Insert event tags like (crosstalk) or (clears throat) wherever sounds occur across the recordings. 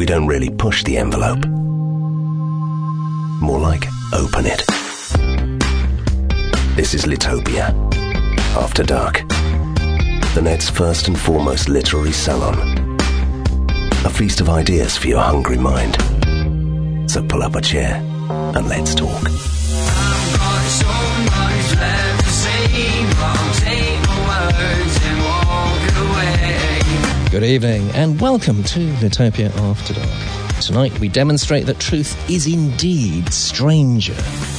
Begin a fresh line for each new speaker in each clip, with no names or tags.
we don't really push the envelope. More like open it. This is Litopia. After Dark. The net's first and foremost literary salon. A feast of ideas for your hungry mind. So pull up a chair and let's talk.
Good evening and welcome to Litopia After Dark. Tonight we demonstrate that truth is indeed stranger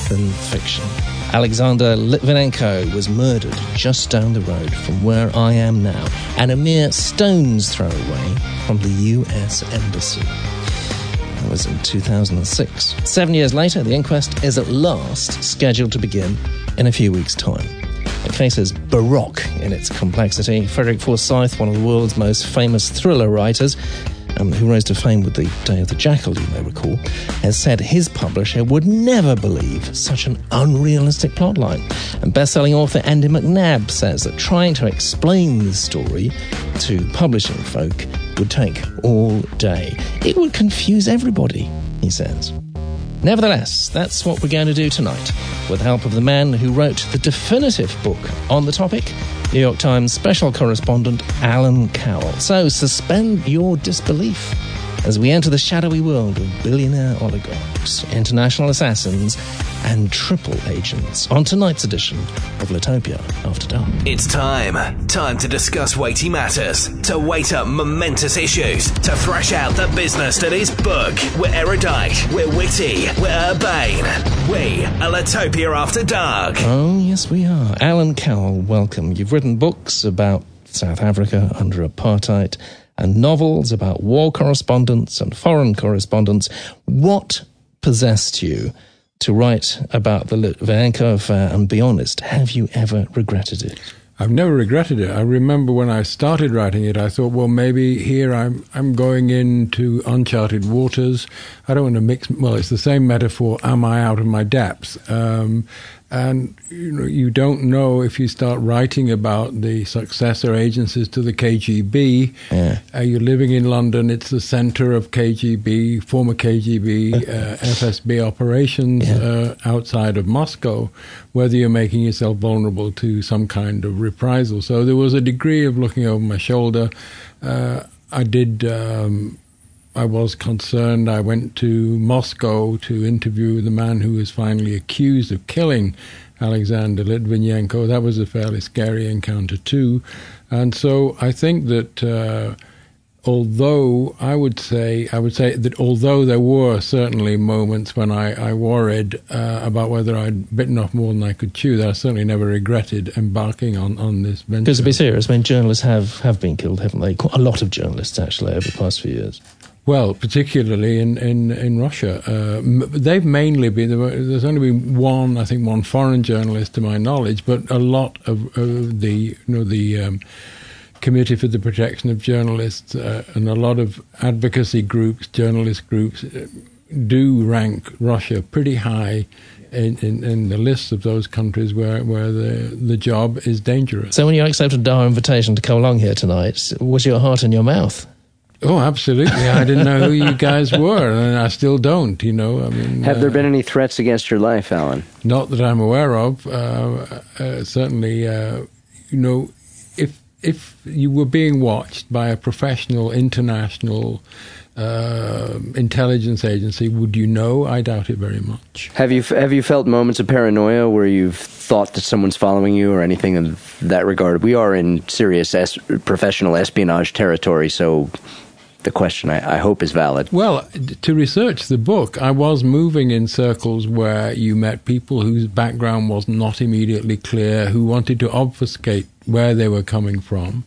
than fiction. Alexander Litvinenko was murdered just down the road from where I am now, and a mere stone's throw away from the US Embassy. That was in 2006. Seven years later, the inquest is at last scheduled to begin in a few weeks' time. The case is baroque in its complexity. Frederick Forsyth, one of the world's most famous thriller writers, um, who rose to fame with The Day of the Jackal, you may recall, has said his publisher would never believe such an unrealistic plotline. And best-selling author Andy McNab says that trying to explain the story to publishing folk would take all day. It would confuse everybody, he says. Nevertheless, that's what we're going to do tonight, with the help of the man who wrote the definitive book on the topic, New York Times special correspondent Alan Cowell. So suspend your disbelief as we enter the shadowy world of billionaire oligarchs, international assassins, and triple agents on tonight's edition of Litopia After Dark.
It's time. Time to discuss weighty matters, to weight up momentous issues, to thrash out the business that is book. We're erudite, we're witty, we're urbane. We are Litopia After Dark.
Oh, yes, we are. Alan Cowell, welcome. You've written books about South Africa under apartheid and novels about war correspondence and foreign correspondence. What possessed you to write about the Litvinenko affair? And be honest, have you ever regretted it?
I've never regretted it. I remember when I started writing it, I thought, well, maybe here I'm I'm going into uncharted waters. I don't want to mix. Well, it's the same metaphor. Am I out of my depths? Um, and you know, you don't know if you start writing about the successor agencies to the KGB.
Yeah.
Uh, you're living in London; it's the center of KGB, former KGB, uh, FSB operations
Yeah.
uh, outside of Moscow. Whether you're making yourself vulnerable to some kind of reprisal, so there was a degree of looking over my shoulder. Uh, I did. Um, I was concerned. I went to Moscow to interview the man who was finally accused of killing Alexander Litvinenko. That was a fairly scary encounter, too. And so I think that uh, although I would say, I would say that although there were certainly moments when I, I worried uh, about whether I'd bitten off more than I could chew, that I certainly never regretted embarking on, on this venture.
Because to be serious, I mean, journalists have, have been killed, haven't they? Quite a lot of journalists, actually, over the past few years.
Well, particularly in in in Russia, uh, they've mainly been. There's only been one, I think, one foreign journalist to my knowledge, but a lot of, of the you know the um, Committee for the Protection of Journalists uh, and a lot of advocacy groups, journalist groups, uh, do rank Russia pretty high. In, in, in the list of those countries where, where the the job is dangerous.
So when you accepted our invitation to come along here tonight, was your heart in your mouth?
Oh, absolutely! I didn't know who you guys were, and I still don't. You know, I mean,
Have there
uh,
been any threats against your life, Alan?
Not that I'm aware of. Uh, uh, certainly, uh, you know, if if you were being watched by a professional international uh, intelligence agency, would you know? I doubt it very much.
Have you have you felt moments of paranoia where you've thought that someone's following you or anything in that regard? We are in serious es- professional espionage territory, so the question I, I hope is valid.
Well, to research the book, I was moving in circles where you met people whose background was not immediately clear, who wanted to obfuscate where they were coming from,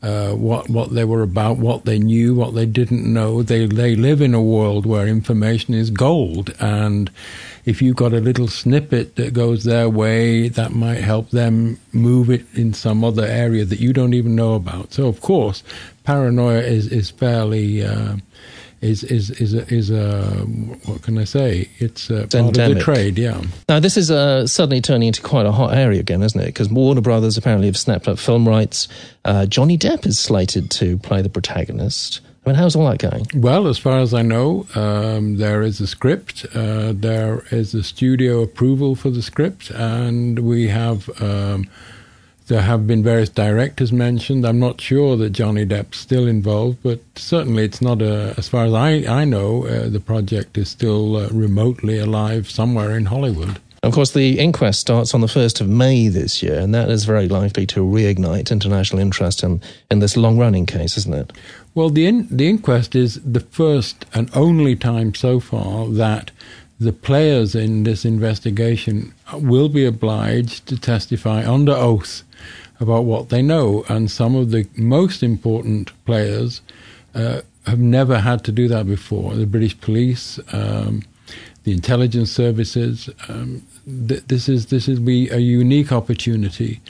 uh, what what they were about, what they knew, what they didn't know. They they live in a world where information is gold, and if you've got a little snippet that goes their way, that might help them move it in some other area that you don't even know about. So, of course, paranoia is is fairly. Uh, is is is a, is a what can I say? It's a part of the
endemic.
trade, yeah.
Now, this is uh, suddenly turning into quite a hot area again, isn't it? Because Warner Brothers apparently have snapped up film rights. Uh, Johnny Depp is slated to play the protagonist I mean, how's all that going?
Well, as far as I know, um, there is a script, uh, there is a studio approval for the script, and we have. Um, there have been various directors mentioned. I'm not sure that Johnny Depp's still involved, but certainly it's not a. As far as I I know, uh, the project is still uh, remotely alive somewhere in Hollywood.
Of course, the inquest starts on the 1st of May this year, and that is very likely to reignite international interest in, in this long running case, isn't it?
Well, the, in, the inquest is the first and only time so far that the players in this investigation will be obliged to testify under oath about what they know. And some of the most important players uh, have never had to do that before. The British police, um, the intelligence services. Um, th- this is this is be a unique opportunity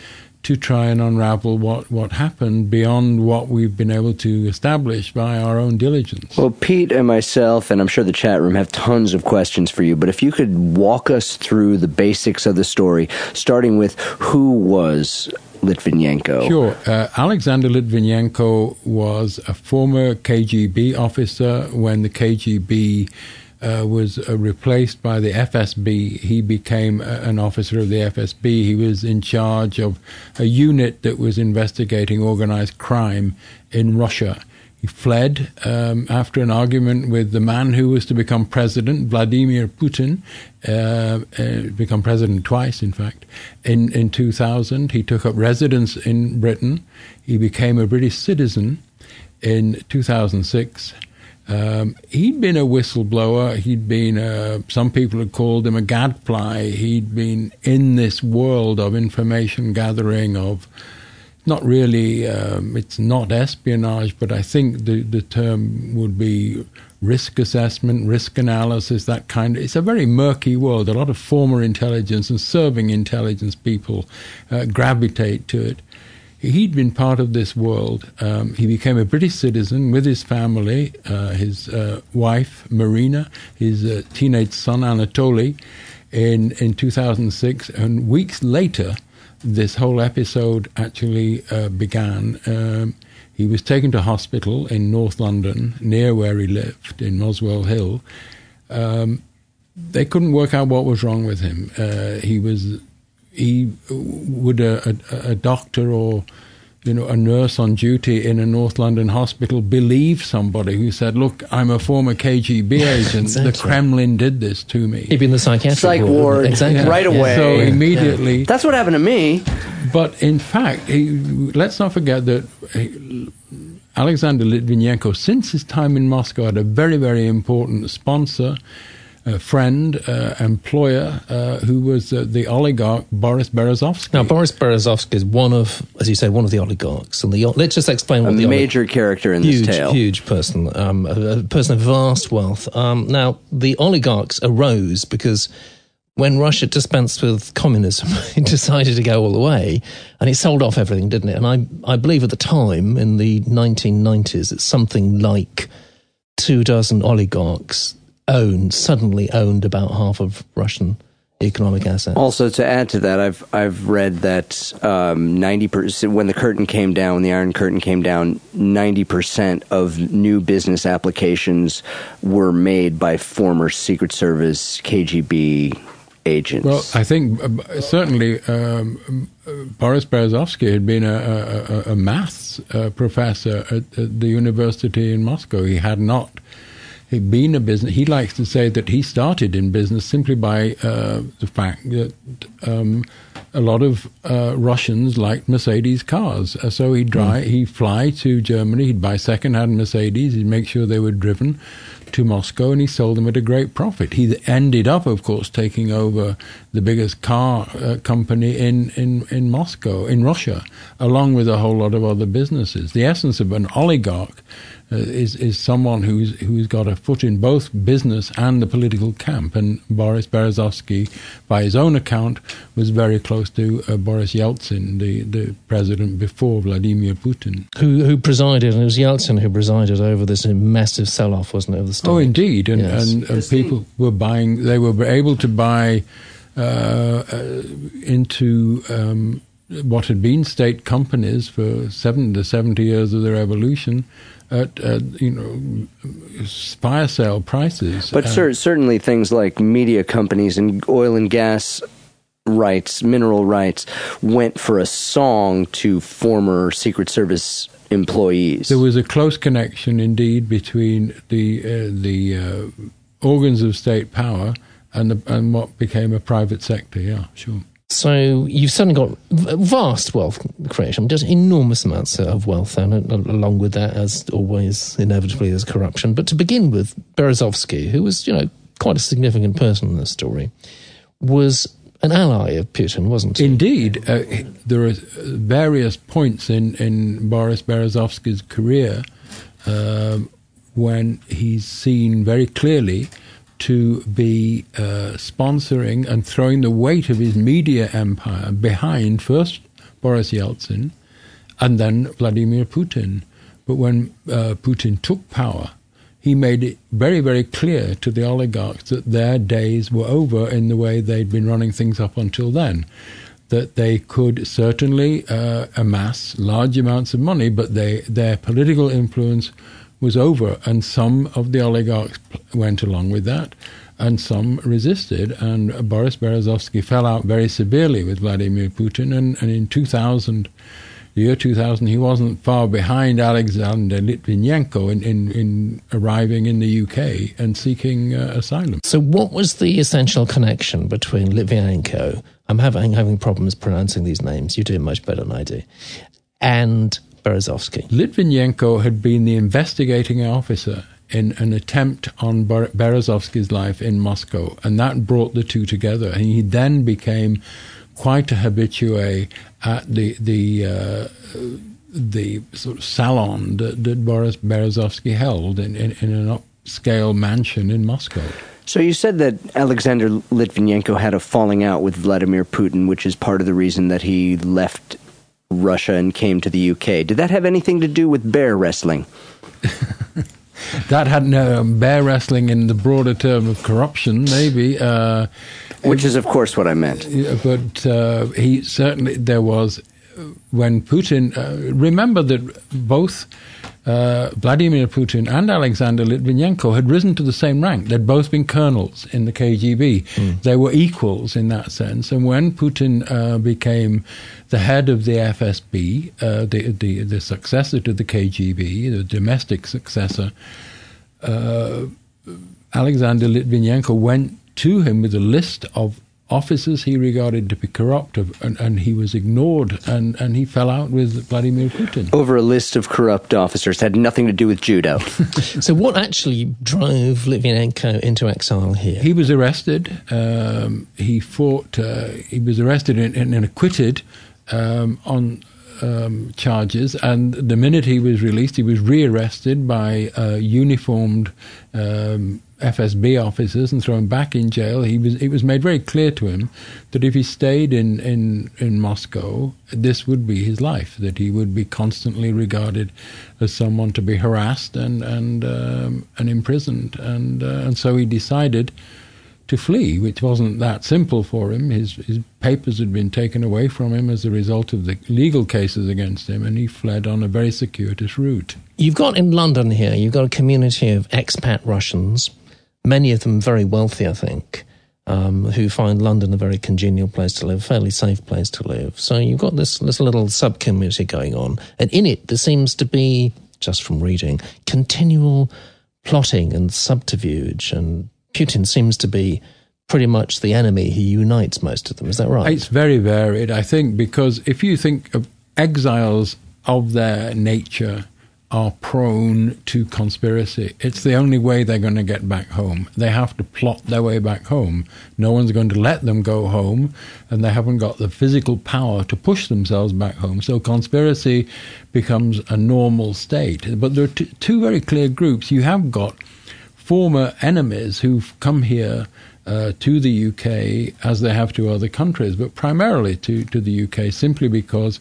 to try and unravel what, what happened beyond what we've been able to establish by our own diligence.
Well, Pete and myself, and I'm sure the chat room have tons of questions for you, but if you could walk us through the basics of the story, starting with who was Litvinenko?
Sure. Uh, Alexander Litvinenko was a former KGB officer when the KGB uh, was uh, replaced by the FSB. He became an officer of the FSB. He was in charge of a unit that was investigating organized crime in Russia. He fled um, after an argument with the man who was to become president, Vladimir Putin, uh, uh, become president twice, in fact. In, in 2000, he took up residence in Britain. He became a British citizen in 2006 um, he'd been a whistleblower. He'd been, uh, some people had called him a gadfly. He'd been in this world of information gathering, of not really, um, it's not espionage, but I think the, the term would be risk assessment, risk analysis, that kind of, it's a very murky world. A lot of former intelligence and serving intelligence people uh, gravitate to it he'd been part of this world. Um, he became a British citizen with his family, uh, his uh, wife Marina, his uh, teenage son Anatoly, in in 2006. And weeks later, this whole episode actually uh, began. Um, he was taken to hospital in North London, near where he lived, in Muswell Hill. Um, they couldn't work out what was wrong with him. Uh, he was he would a, a, a, doctor or you know a nurse on duty in a North London hospital believe somebody who said, "Look, I'm a former KGB (laughs) agent. exactly. The Kremlin did this to me."
He'd been the psychiatric
psych ward,
ward.
exactly yeah. right away.
So yeah. immediately,
yeah. that's what happened to me.
But in fact, he, let's not forget that. He, Alexander Litvinenko, since his time in Moscow, had a very, very important sponsor uh, friend, uh, employer, uh, who was uh, the oligarch Boris Berezovsky.
Now, Boris Berezovsky is one of, as you said, one of the oligarchs. And the let's just explain what
a
the
major olig- character in
huge,
this tale.
Huge person, um, a, a, person of vast wealth. Um, now, the oligarchs arose because when Russia dispensed with communism, (laughs) it decided to go all the way, and it sold off everything, didn't it? And I, I believe at the time in the 1990s, it's something like two dozen oligarchs owned suddenly owned about half of Russian economic assets.
Also, to add to that, I've I've read that um, ninety percent when the curtain came down, when the Iron Curtain came down, ninety percent of new business applications were made by former Secret Service KGB agents.
Well, I think uh, certainly um, Boris Berezovsky had been a, a, a maths uh, professor at, at the university in Moscow. He had not he'd been a business. He likes to say that he started in business simply by uh, the fact that um, a lot of uh, Russians liked Mercedes cars. Uh, so he'd, drive, mm. he'd fly to Germany, he'd buy second-hand Mercedes, he'd make sure they were driven to Moscow, and he sold them at a great profit. He ended up, of course, taking over the biggest car uh, company in, in, in Moscow, in Russia, along with a whole lot of other businesses. The essence of an oligarch uh, is is someone who's who's got a foot in both business and the political camp. And Boris Berezovsky, by his own account, was very close to uh, Boris Yeltsin, the, the president before Vladimir Putin,
who who presided. And it was Yeltsin who presided over this massive sell-off, wasn't it, of the stock?
Oh, indeed, and yes. and, and people were buying. They were able to buy uh, uh into. Um, what had been state companies for seven to 70 years of the evolution at uh, you know fire sale prices.
But cer- certainly things like media companies and oil and gas rights, mineral rights, went for a song to former Secret Service employees.
There was a close connection, indeed, between the uh, the uh, organs of state power and the, and what became a private sector. Yeah, sure.
So you've suddenly got vast wealth creation, just enormous amounts of wealth, and along with that, as always, inevitably, there's corruption. But to begin with, Berezovsky, who was, you know, quite a significant person in this story, was an ally of Putin, wasn't he?
Indeed. Uh, there are various points in, in Boris Berezovsky's career uh, when he's seen very clearly to be uh, sponsoring and throwing the weight of his media empire behind first Boris Yeltsin and then Vladimir Putin. But when uh, Putin took power, he made it very, very clear to the oligarchs that their days were over in the way they'd been running things up until then. That they could certainly uh, amass large amounts of money, but they, their political influence was over, and some of the oligarchs went along with that, and some resisted. And Boris Berezovsky fell out very severely with Vladimir Putin, and, and in 2000, the year 2000, he wasn't far behind Alexander Litvinenko in, in, in arriving in the UK and seeking uh, asylum.
So, what was the essential connection between Litvinenko? I'm having, having problems pronouncing these names. You do much better than I do. And Berezovsky.
Litvinenko had been the investigating officer in an attempt on Berezovsky's life in Moscow, and that brought the two together. And he then became quite a habitué at the the uh, the sort of salon that, that Boris Berezovsky held in, in, in an upscale mansion in Moscow.
So you said that Alexander Litvinenko had a falling out with Vladimir Putin, which is part of the reason that he left Russia and came to the UK. Did that have anything to do with bear wrestling? (laughs)
that had no um, bear wrestling in the broader term of corruption, maybe. Uh,
Which is, of course, what I meant.
But uh, he certainly there was uh, when Putin. Uh, remember that both uh, Vladimir Putin and Alexander Litvinenko had risen to the same rank. They'd both been colonels in the KGB. Mm. They were equals in that sense. And when Putin uh, became the head of the FSB, uh, the, the, the successor to the KGB, the domestic successor, uh, Alexander Litvinenko went to him with a list of officers he regarded to be corrupt, and, and, he was ignored, and, and he fell out with Vladimir Putin.
Over a list of corrupt officers had nothing to do with judo. (laughs)
so, what actually drove Litvinenko into exile here?
He was arrested. Um, he fought. Uh, he was arrested and, and acquitted um, on um, charges, and the minute he was released, he was rearrested by uh, uniformed um, FSB officers and thrown back in jail. He was. It was made very clear to him that if he stayed in in in Moscow, this would be his life. That he would be constantly regarded as someone to be harassed and and um, and imprisoned. And uh, and so he decided to flee, which wasn't that simple for him. His, his papers had been taken away from him as a result of the legal cases against him, and he fled on a very circuitous route.
You've got in London here, you've got a community of expat Russians, many of them very wealthy, I think. Um, who find London a very congenial place to live, fairly safe place to live. So you've got this, this little sub community going on. And in it, there seems to be, just from reading, continual plotting and subterfuge and Putin seems to be pretty much the enemy. He unites most of them. Is that right?
It's very varied, I think, because if you think of exiles of their nature are prone to conspiracy. It's the only way they're going to get back home. They have to plot their way back home. No one's going to let them go home, and they haven't got the physical power to push themselves back home. So conspiracy becomes a normal state. But there are t- two very clear groups. You have got former enemies who've come here uh, to the UK as they have to other countries, but primarily to, to the UK simply because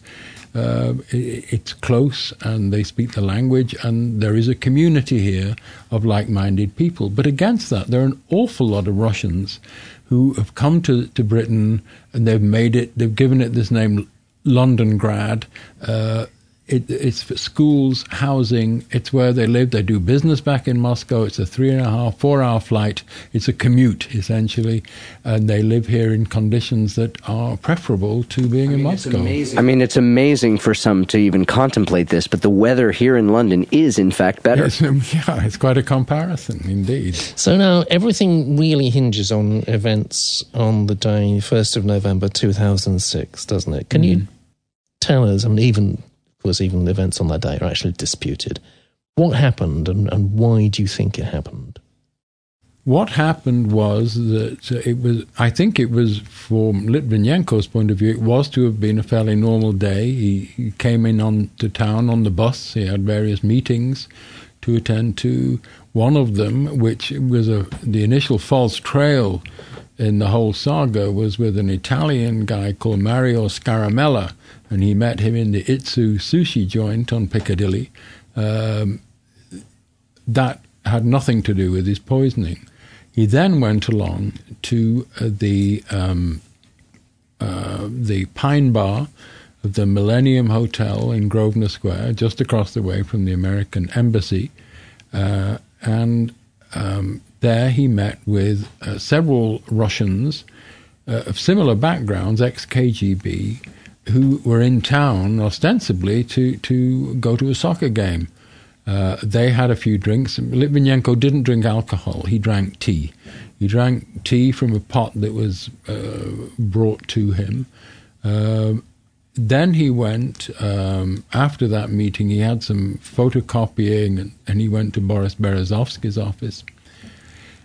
uh, it, it's close and they speak the language and there is a community here of like minded people. But against that, there are an awful lot of Russians who have come to, to Britain and they've made it, they've given it this name London grad. Uh, it, it's for schools, housing. It's where they live. They do business back in Moscow. It's a three and a half, four hour flight. It's a commute, essentially. And they live here in conditions that are preferable to being I mean, in Moscow.
I mean, it's amazing for some to even contemplate this, but the weather here in London is, in fact, better.
It's, (laughs) yeah, it's quite a comparison, indeed.
So now everything really hinges on events on the day, 1st of November 2006, doesn't it? Can mm. you tell us, I mean, even course, even the events on that day are actually disputed. What happened and, and why do you think it happened?
What happened was that it was, I think it was from Litvinenko's point of view, it was to have been a fairly normal day. He, he came in on to town on the bus. He had various meetings to attend to. One of them, which was a, the initial false trail in the whole saga, was with an Italian guy called Mario Scaramella, and he met him in the Itsu sushi joint on Piccadilly. Um, that had nothing to do with his poisoning. He then went along to uh, the um, uh, the Pine Bar of the Millennium Hotel in Grosvenor Square, just across the way from the American Embassy, uh, and um, there he met with uh, several Russians uh, of similar backgrounds, ex KGB, who were in town ostensibly to, to go to a soccer game. Uh, they had a few drinks. Litvinenko didn't drink alcohol. He drank tea. He drank tea from a pot that was uh, brought to him. Uh, then he went, um, after that meeting, he had some photocopying and, and he went to Boris Berezovsky's office.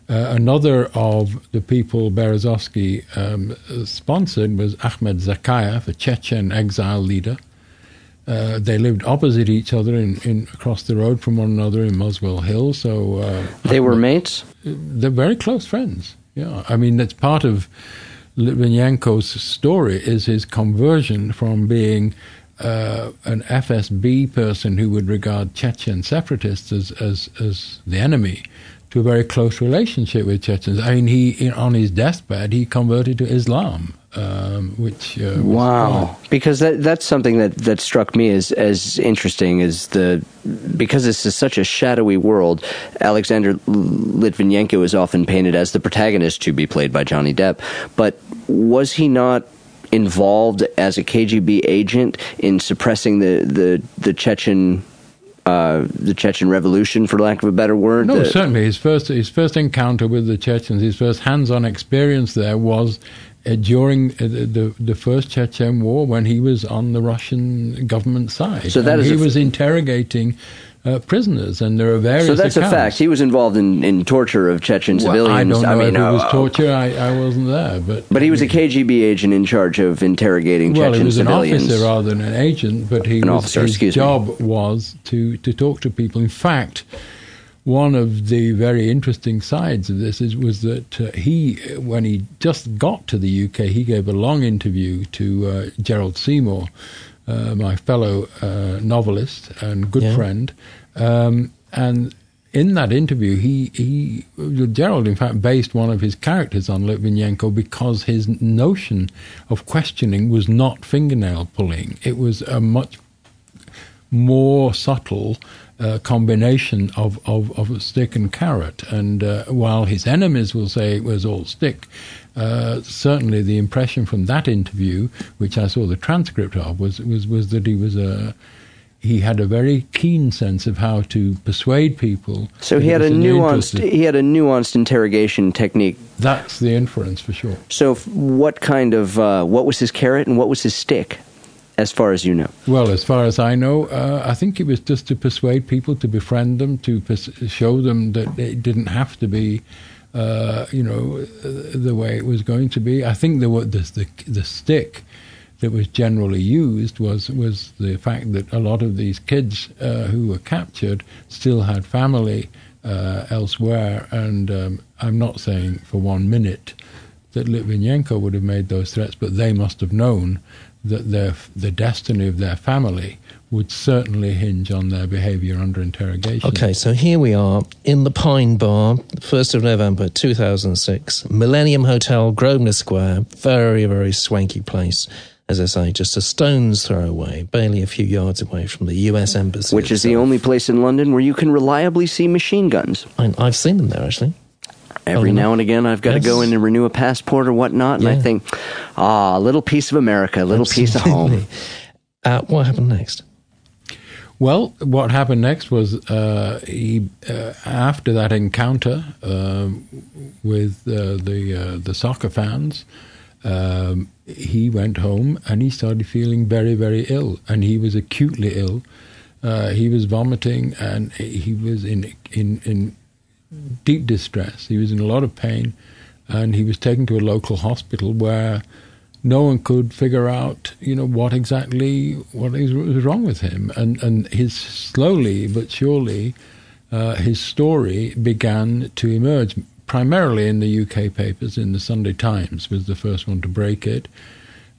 Uh, another of the people Berezovsky um, sponsored was Ahmed Zakayev, a Chechen exile leader. Uh, they lived opposite each other in, in, across the road from one another in Muswell Hill. So uh,
they were mates.
They're very close friends. Yeah, I mean that's part of Litvinenko's story is his conversion from being uh, an FSB person who would regard Chechen separatists as, as, as the enemy to a very close relationship with Chechens. I mean, he on his deathbed he converted to Islam, um, which uh,
wow, because that that's something that, that struck me as as interesting is the because this is such a shadowy world. Alexander Litvinenko is often painted as the protagonist to be played by Johnny Depp, but was he not? Involved as a KGB agent in suppressing the, the, the Chechen uh, the Chechen Revolution, for lack of a better word.
No, certainly his first his first encounter with the Chechens, his first hands-on experience there was uh, during uh, the the first Chechen War when he was on the Russian government side. So that he was interrogating uh, prisoners, and there are various.
So that's
accounts.
a fact. He was involved in, in torture of Chechen well, civilians. I
don't know
I
mean,
if
it was uh, torture. I, I wasn't there, but
but he was a KGB agent in charge of interrogating
well,
Chechen
civilians. Well, he was an officer rather than an agent, but he
an
was,
officer,
his job me. was to to talk to people. In fact. One of the very interesting sides of this is was that uh, he, when he just got to the UK, he gave a long interview to uh, Gerald Seymour, uh, my fellow uh, novelist and good yeah. friend, um, and in that interview, he, he Gerald, in fact, based one of his characters on Litvinenko because his notion of questioning was not fingernail pulling. It was a much more subtle uh, combination of, of, of stick and carrot. And uh, while his enemies will say it was all stick, uh, certainly the impression from that interview, which I saw the transcript of, was, was, was that he was a he had a very keen sense of how to persuade people.
So he had a nuanced he had a nuanced interrogation technique.
That's the inference for sure.
So what kind of uh, what was his carrot and what was his stick? As far as you know.
Well, as far as I know, uh, I think it was just to persuade people, to befriend them, to pers- show them that it didn't have to be, uh, you know, the way it was going to be. I think the the the, the stick that was generally used was was the fact that a lot of these kids uh, who were captured still had family uh, elsewhere, and um, I'm not saying for one minute that Litvinenko would have made those threats, but they must have known that their the destiny of their family would certainly hinge on their behavior under interrogation.
Okay, so here we are in the Pine Bar, 1st of November 2006, Millennium Hotel, Grosvenor Square, very, very swanky place as I say, just a stone's throw away, barely a few yards away from the U.S. Embassy.
Which is the only place in London where you can reliably see machine guns.
I, I've seen them there, actually.
Every now and again, I've got to go in and renew a passport or whatnot, and I think, ah, a little piece of America, a little piece of home.
Uh, what happened next?
Well, what happened next was uh, he, uh, after that encounter um, with uh, the uh, the soccer fans, um, he went home and he started feeling very, very ill, and he was acutely ill. Uh, he was vomiting and he was in in in deep distress. He was in a lot of pain, and he was taken to a local hospital where no one could figure out, you know, what exactly what was wrong with him. And and his slowly but surely, uh, his story began to emerge. Primarily in the UK papers, in the Sunday Times was the first one to break it.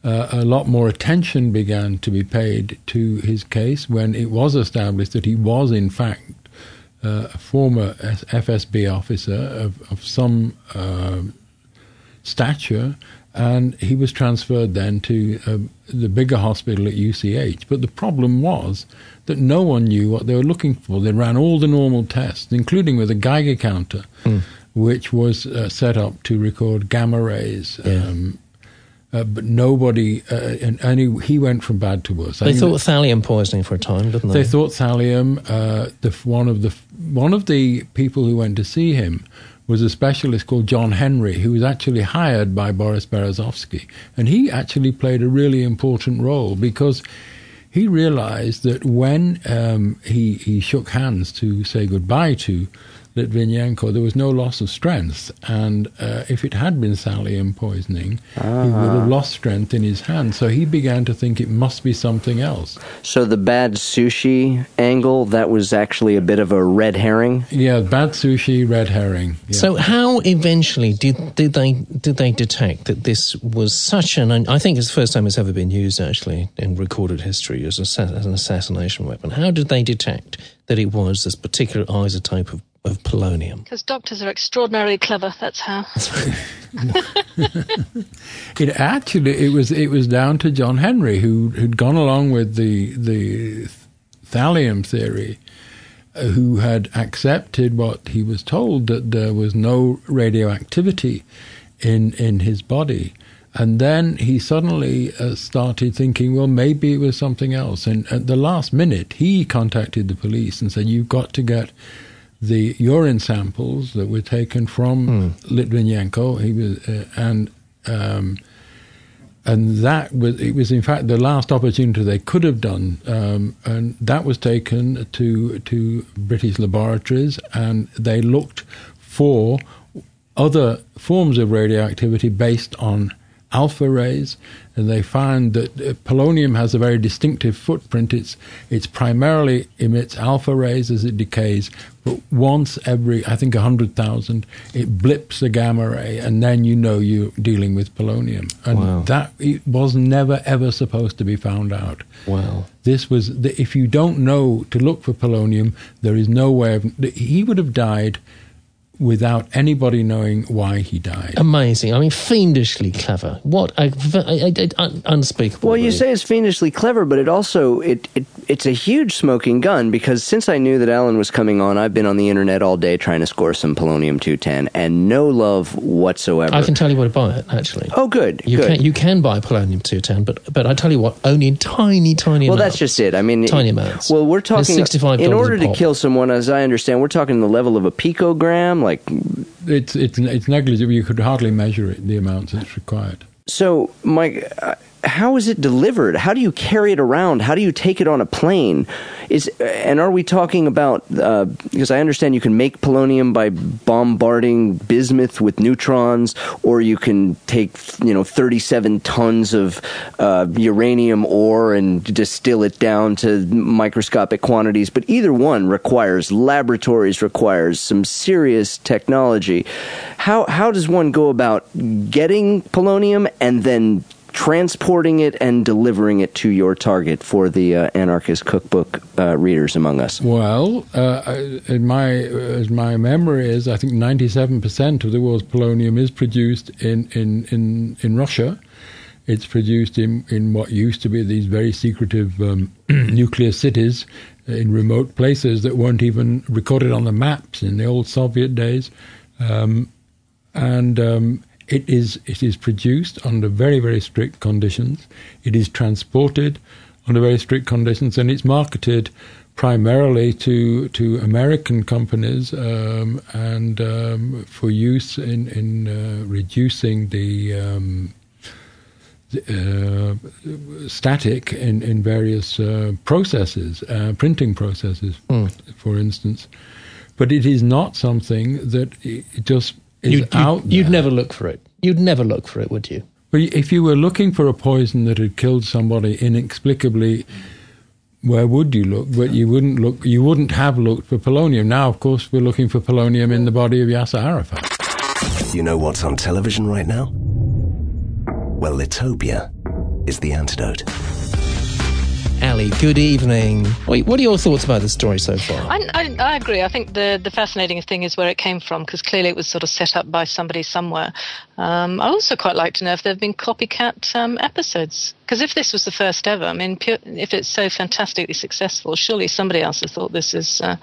Uh, a lot more attention began to be paid to his case when it was established that he was, in fact, uh, a former FSB officer of, of some uh, stature, and he was transferred then to uh, the bigger hospital at UCH. But the problem was that no one knew what they were looking for. They ran all the normal tests, including with a Geiger counter, which was uh, set up to record gamma rays.
Yeah.
Um, uh, but nobody, uh, and, and he, he went from bad to worse. I
They thought thallium poisoning for a time, didn't they?
they thought thallium. Uh, the one of the one of the people who went to see him was a specialist called John Henry, who was actually hired by Boris Berezovsky, and he actually played a really important role because he realized that when um, he he shook hands to say goodbye to Litvinenko, there was no loss of strength, and uh, if it had been thallium poisoning, he would have lost strength in his hand. So he began to think it must be something else.
So the bad sushi angle, that was actually a bit of a red herring.
Yeah, bad sushi, red herring. Yeah.
So how eventually did did they did they detect that this was such an I think it's the first time it's ever been used actually in recorded history as, a, as an assassination weapon. How did they detect that it was this particular isotope of, of polonium?
Because doctors are extraordinarily clever, that's how. (laughs)
it actually it was it was down to John Henry who had gone along with the the thallium theory, uh, who had accepted what he was told that there was no radioactivity in in his body. And then he suddenly uh, started thinking, well, maybe it was something else. And at the last minute, he contacted the police and said, "You've got to get the urine samples that were taken from Litvinenko. He was, uh, and um, and that was it was in fact the last opportunity they could have done, um, and that was taken to to British laboratories, and they looked for other forms of radioactivity based on alpha rays, and they found that uh, polonium has a very distinctive footprint. It's it's primarily emits alpha rays as it decays, but once every I think hundred thousand, it blips a gamma ray, and then you know you're dealing with polonium, and
Wow.
that it was never ever supposed to be found out.
Wow.
This was the, if you don't know to look for polonium, there is no way of. He would have died without anybody knowing why he died.
Amazing. I mean, fiendishly clever. What a, a, a- a- unspeakable.
Well, you
really.
say it's fiendishly clever, but it also it, it it's a huge smoking gun because since I knew that Alan was coming on, I've been on the internet all day trying to score some polonium two ten, and no love whatsoever.
I can tell you where to buy it. Actually.
oh, good,
You
good.
can you can buy polonium two ten, but but I tell you what, only in tiny tiny.
well,
amounts.
that's just it. I mean,
Tiny amounts.
Well, we're talking
$65
in order to kill someone, as I understand, we're talking the level of a picogram. Like,
It's it's it's negligible. You could hardly measure it. The amounts that's required.
so, Mike, how is it delivered? How do you carry it around? How do you take it on a plane? Is and are we talking about? Uh, because I understand you can make polonium by bombarding bismuth with neutrons, or you can take you know 37 tons of uh, uranium ore and distill it down to microscopic quantities. But either one requires laboratories, requires some serious technology. How how does one go about getting polonium and then transporting it and delivering it to your target for the uh, anarchist cookbook uh, readers among us.
Well, uh, my as my memory is, I think ninety-seven percent of the world's polonium is produced in in in, in Russia. It's produced in, in what used to be these very secretive um, (clears throat) nuclear cities in remote places that weren't even recorded on the maps in the old Soviet days. Um, and um, it is it is produced under very very strict conditions. It is transported under very strict conditions, and it's marketed primarily to to American companies um, and um, for use in in uh, reducing the. Um, uh, static in, in various uh, processes, uh, printing processes, mm. for instance. But it is not something that just
you'd,
out
you'd, you'd never look for it. You'd never look for it, would you?
But if you were looking for a poison that had killed somebody inexplicably, where would you look? But you wouldn't look. You wouldn't have looked for polonium. Now, of course, we're looking for polonium in the body of Yasser Arafat.
You know what's on television right now? Well, Litopia is the antidote.
Good evening. What are your thoughts about the story so far?
I, I, I agree. I think the, the fascinating thing is where it came from because clearly it was sort of set up by somebody somewhere. Um, I also quite like to know if there have been copycat um, episodes. Because if this was the first ever, I mean, if it's so fantastically successful, surely somebody else has thought this is uh,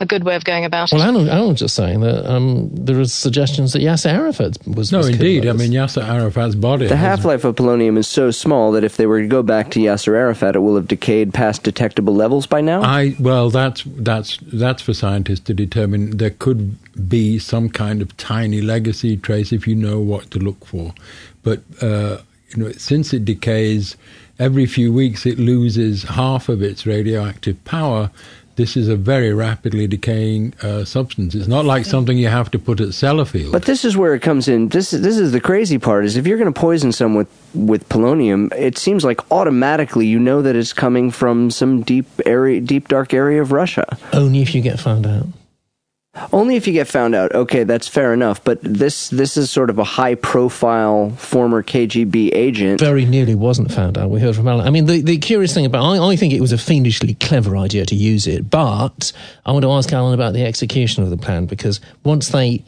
a good way of going about
well,
it.
Well, Alan, was just saying that um, there are suggestions that Yasser Arafat was.
No,
was
indeed. I mean, Yasser Arafat's body.
The half life of polonium is so small that if they were to go back to Yasser Arafat, it will have decayed past detectable levels by now.
I well, that's that's that's for scientists to determine. There could be some kind of tiny legacy trace if you know what to look for, but. Uh, you know, since it decays every few weeks, it loses half of its radioactive power. This is a very rapidly decaying uh, substance. It's not like something you have to put at Sellafield.
But this is where it comes in. This is, this is the crazy part: is if you're going to poison someone with with polonium, it seems like automatically you know that it's coming from some deep area, deep dark area of Russia.
Only if you get found out.
Only if you get found out. Okay, that's fair enough. But this this is sort of a high profile former KGB agent.
Very nearly wasn't found out. We heard from Alan. I mean, the, the curious thing about I, I think it was a fiendishly clever idea to use it, but I want to ask Alan about the execution of the plan because once they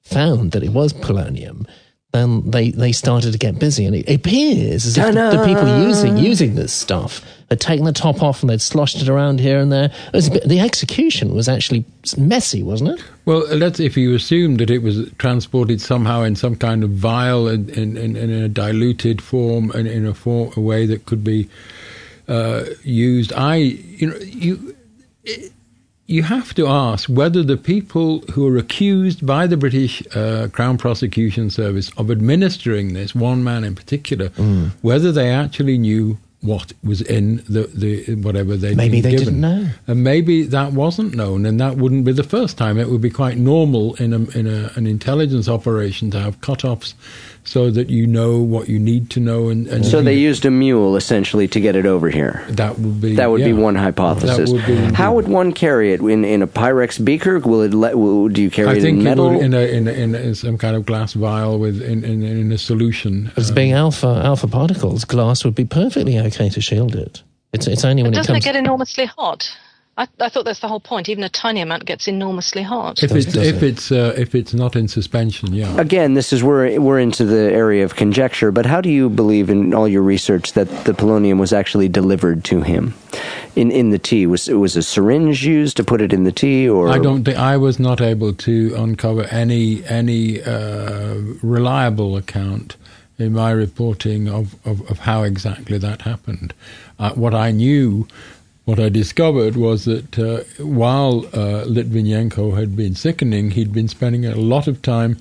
found that it was polonium, then they, they started to get busy, and it appears as if the, the, people using using this stuff had taken the top off and they'd sloshed it around here and there. Bit, the execution was actually messy, wasn't it?
Well, let's if you assume that it was transported somehow in some kind of vial in, in, in, in a diluted form and in a, form, a way that could be uh, used. I, you know, you. It, you have to ask whether the people who are accused by the British uh, Crown Prosecution Service of administering this, one man in particular, mm. whether they actually knew what was in the, the whatever they
maybe they
given.
didn't know,
and maybe that wasn't known, and that wouldn't be the first time. It would be quite normal in a, in a, an intelligence operation to have cut-offs so that you know what you need to know. And, and
so they used a mule essentially to get it over here.
That would be
that would
yeah.
be one hypothesis.
Would be,
How would one carry it in in a Pyrex beaker? Will it let? Will, do you carry
I
it
in
metal?
in, a, in, a, in, a, some kind of glass vial with in, in, in a solution.
As um, being alpha alpha particles, glass would be perfectly okay to shield it. It's it's only when
but
it
doesn't
comes.
Doesn't it get enormously hot? I, I, thought that's the whole point. Even a tiny amount gets enormously hot.
If it's if it's uh, if it's not in suspension, yeah.
Again, this is where we're into the area of conjecture. But how do you believe in all your research that the polonium was actually delivered to him in in the tea? Was it was a syringe used to put it in the tea, or
I don't think I was not able to uncover any any uh, reliable account in my reporting of, of, of how exactly that happened. Uh, what I knew what I discovered was that uh, while uh, Litvinenko had been sickening, he'd been spending a lot of time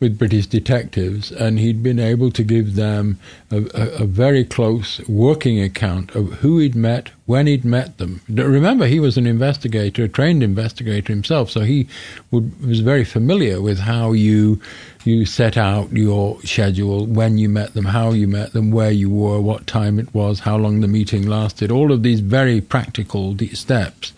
with British detectives, and he'd been able to give them a, a, a, very close working account of who he'd met, when he'd met them. Remember, he was an investigator, a trained investigator himself, so he would, was very familiar with how you you set out your schedule, when you met them, how you met them, where you were, what time it was, how long the meeting lasted, all of these very practical steps.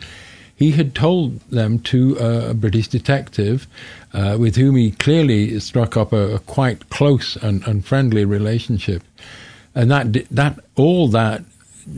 He had told them to a British detective uh, with whom he clearly struck up a, a quite close and, and, friendly relationship. And that, that, all that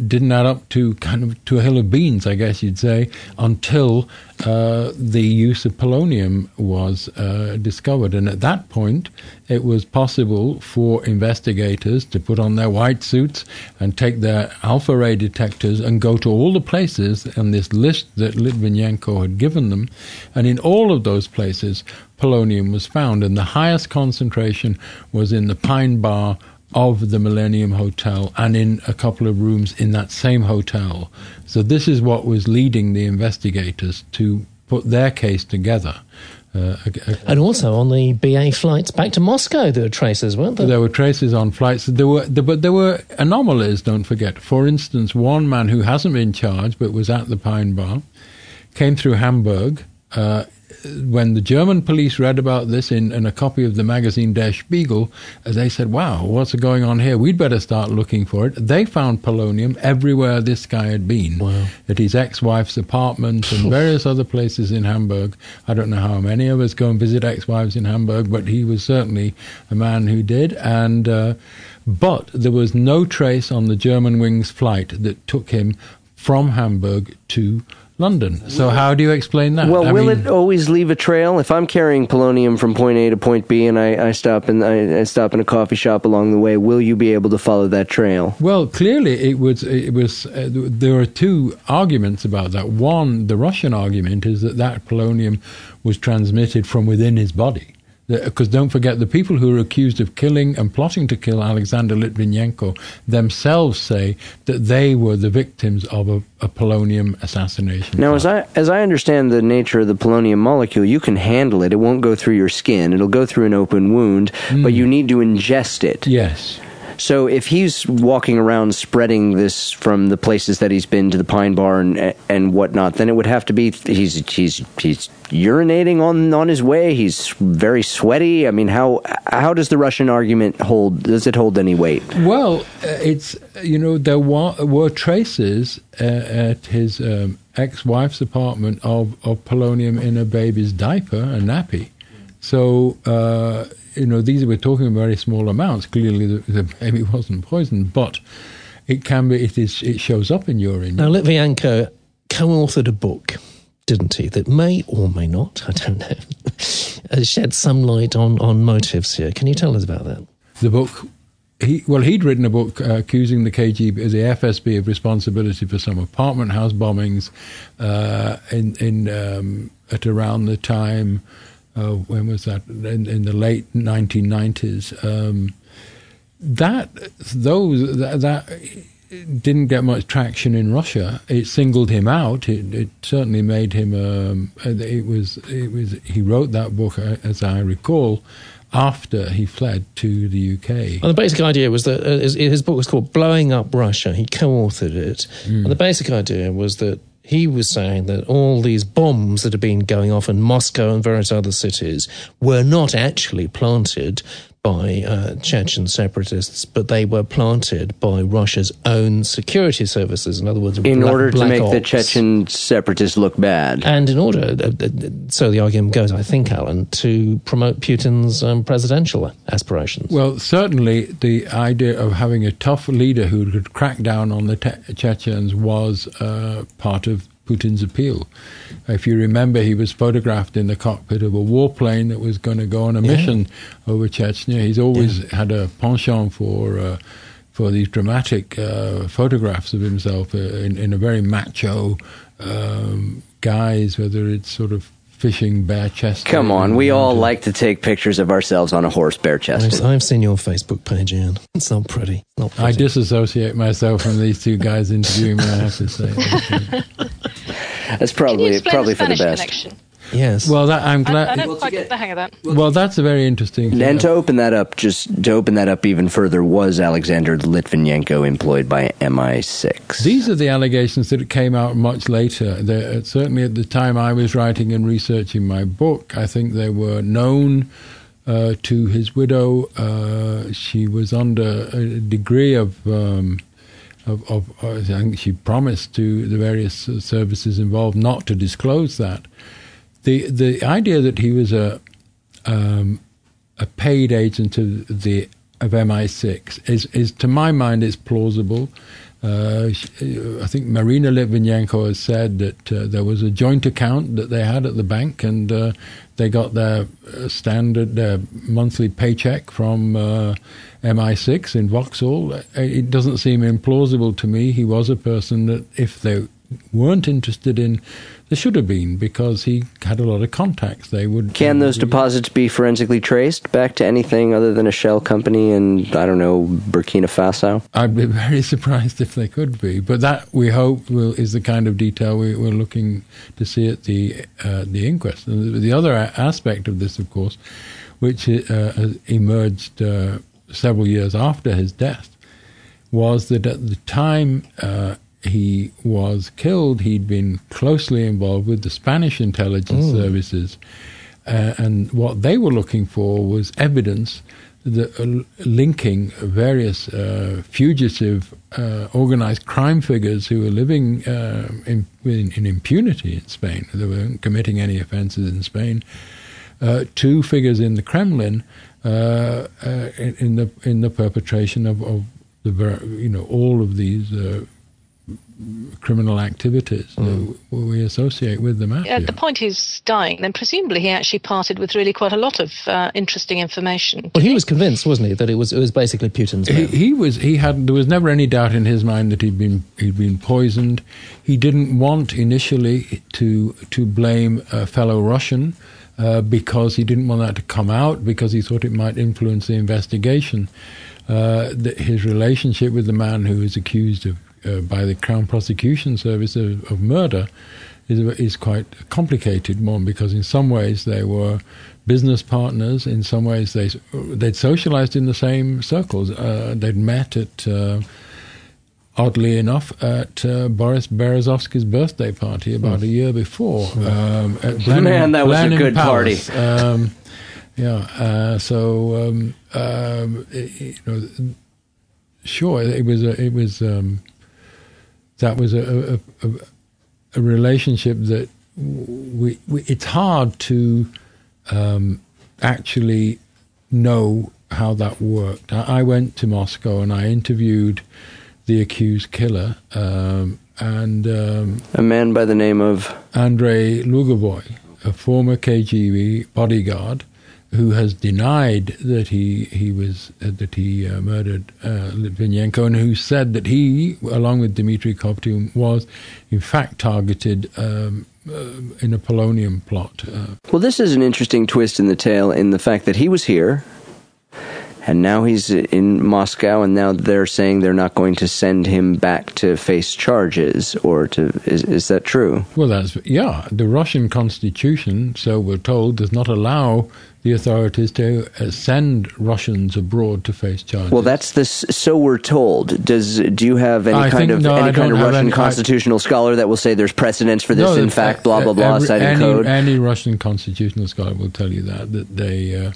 didn't add up to kind of to a hill of beans, I guess you'd say, until uh, the use of polonium was uh, discovered. And at that point, it was possible for investigators to put on their white suits and take their alpha ray detectors and go to all the places on this list that Litvinenko had given them. And in all of those places, polonium was found. And the highest concentration was in the Pine Bar of the Millennium Hotel and in a couple of rooms in that same hotel. So this is what was leading the investigators to put their case together.
Uh, and also on the BA flights back to Moscow, there were traces, weren't there?
There were traces on flights. There were, there, but there were anomalies. Don't forget. For instance, one man who hasn't been charged but was at the Pine Bar came through Hamburg. Uh, when the German police read about this in, in a copy of the magazine Der Spiegel, they said, wow, what's going on here? We'd better start looking for it. They found polonium everywhere this guy had been. Wow. At his ex-wife's apartment and various other places in Hamburg. I don't know how many of us go and visit ex-wives in Hamburg, but he was certainly a man who did. And, uh, but there was no trace on the Germanwings flight that took him from Hamburg to London. So how do you explain that?
Well, I will mean, it always leave a trail? If I'm carrying polonium from point A to point B, and I, I stop in I, I, stop in a coffee shop along the way, will you be able to follow that trail?
Well, clearly it was. It was. Uh, there are two arguments about that. One, the Russian argument is that that polonium was transmitted from within his body because don't forget the people who are accused of killing and plotting to kill Alexander Litvinenko themselves say that they were the victims of a, a polonium assassination.
Now, as I as I understand the nature of the polonium molecule, you can handle it. It won't go through your skin. It'll go through an open wound, mm. but you need to ingest it.
Yes.
So if he's walking around spreading this from the places that he's been to the Pine Bar and and whatnot, then it would have to be he's he's he's urinating on on his way. He's very sweaty. I mean, how how does the Russian argument hold? Does it hold any weight?
Well, uh, it's you know there were, were traces uh, at his um, ex-wife's apartment of of polonium in a baby's diaper, a nappy. So uh, you know, these we're talking very small amounts. Clearly, the, the baby (laughs) wasn't poisoned, but it can be. It is. It shows up in urine.
Now, Litvinenko co-authored a book, didn't he? That may or may not, I don't know, (laughs) shed some light on on motives here. Can you tell us about that?
The book. He, well, he'd written a book uh, accusing the KGB, the FSB, of responsibility for some apartment house bombings uh, in in um, at around the time uh, when was that? In, in, the late 1990s. Um, that those that, that, didn't get much traction in Russia. It singled him out. It, it certainly made him. Um, it was. It was. He wrote that book, uh, as I recall, after he fled to the UK.
And the basic idea was that uh, his, his, book was called "Blowing Up Russia." He co-authored it, mm. and the basic idea was that he was saying that all these bombs that had been going off in Moscow and various other cities were not actually planted by uh, Chechen separatists, but they were planted by Russia's own security services. In other words,
in
black,
order
to
make
ops.
the Chechen separatists look bad,
and in order, uh, uh, so the argument goes, I think, Alan, to promote Putin's um, presidential aspirations.
Well, certainly the idea of having a tough leader who could crack down on the te- Chechens was uh, part of Putin's appeal. If you remember, he was photographed in the cockpit of a warplane that was going to go on a yeah. mission over Chechnya. He's always yeah. had a penchant for uh, for these dramatic uh, photographs of himself uh, in, in, a very macho um, guise, whether it's sort of fishing bare chested.
Come on, we all like to take pictures of ourselves on a horse bare chested.
I've, I've, seen your Facebook page, Ian. It's not pretty. Not pretty.
I disassociate myself from these two guys interviewing me. I have to say.
That's probably probably the for the best. Connection?
Yes.
Well, that, I'm glad.
I, I don't well, quite get, the hang of that.
Well, that's a very interesting.
Thing. And to open that up, just to open that up even further, was Alexander Litvinenko employed by MI6?
These are the allegations that came out much later. They're, certainly, at the time I was writing and researching my book, I think they were known. Uh, to his widow, uh, she was under a degree of um, of, of, I think she promised to the various services involved not to disclose that the the idea that he was a um, a paid agent of the of MI6 is is to my mind is plausible. Uh, I think Marina Litvinenko has said that uh, there was a joint account that they had at the bank, and uh, they got their uh, standard their monthly paycheck from uh, MI6 in Vauxhall. It doesn't seem implausible to me. He was a person that, if they weren't interested in there should have been because he had a lot of contacts. They would.
Can those deposits be forensically traced back to anything other than a shell company in I don't know Burkina Faso?
I'd be (laughs) very surprised if they could be, but that we hope will, is the kind of detail we, are looking to see at the uh, the inquest. And the other aspect of this, of course, which uh, emerged uh, several years after his death, was that at the time uh, he was killed, he'd been closely involved with the Spanish intelligence mm. services. Uh, and what they were looking for was evidence that, uh, linking various uh, fugitive uh, organized crime figures who were living uh, in, in, in, impunity in Spain, they weren't committing any offenses in Spain, uh, to figures in the Kremlin in, in, the in the perpetration of, of the you know all of these criminal activities mm. that we associate with the mafia.
At the point he's dying, then presumably he actually parted with really quite a lot of uh, interesting information.
Well, he, he was convinced, wasn't he, that it was it was basically Putin's.
He, he, was. He had. There was never any doubt in his mind that he'd been he'd been poisoned. He didn't want initially to to blame a fellow Russian. Uh, because he didn't want that to come out, because he thought it might influence the investigation. Uh, the, his relationship with the man who was accused of uh, by the Crown Prosecution Service of, of murder is, is quite a complicated one because in some ways they were business partners. In some ways they they'd socialized in the same circles. Uh, they'd met at. Uh, oddly enough, at uh, Boris Berezovsky's birthday party about mm. a year before. Um,
at Man, that was a good Palace. party. Um,
yeah, uh, so um, um, it, you know, sure, it was a, it was um, that was a, a, a, a relationship that we, we, it's hard to um, actually know how that worked. I, I, went to Moscow and I interviewed the accused killer um, and um,
a man by the name of
Andrei Lugovoy, a former KGB bodyguard who has denied that he he was uh, that he uh, murdered uh, Litvinenko, and who said that he, along with Dmitry Kovtun, was in fact targeted. Um, uh, in a polonium plot. Uh.
well, this is an interesting twist in the tale in the fact that he was here, and now he's in Moscow, and now they're saying they're not going to send him back to face charges, or to is is that true?
Well, that's yeah. The Russian constitution, so we're told, does not allow the authorities to uh, send Russians abroad to face charges.
Well, that's this. So we're told. Does do you have any I kind think, of no, any kind of Russian any, constitutional I, scholar that will say there's precedence for this? No, in fact, blah blah blah. Every, citing
any,
code.
Any Russian constitutional scholar will tell you that that they. Uh,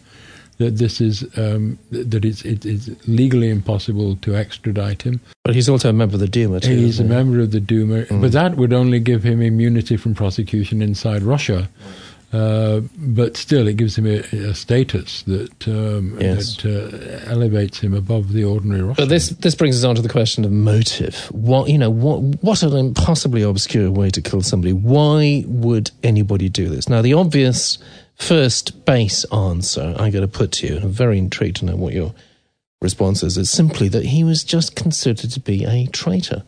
that this is um, that it's, it's legally impossible to extradite him.
But he's also a member of the Duma. Too,
he's a he? member of the Duma, mm. but that would only give him immunity from prosecution inside Russia. Uh, but still, it gives him a, a status that um, yes. that uh, elevates him above the ordinary Russian.
But this this brings us on to the question of motive. What you know, what what an impossibly obscure way to kill somebody. Why would anybody do this? Now, the obvious first base answer I got to put to you, and I'm very intrigued to know what your response is, is simply that he was just considered to be a traitor.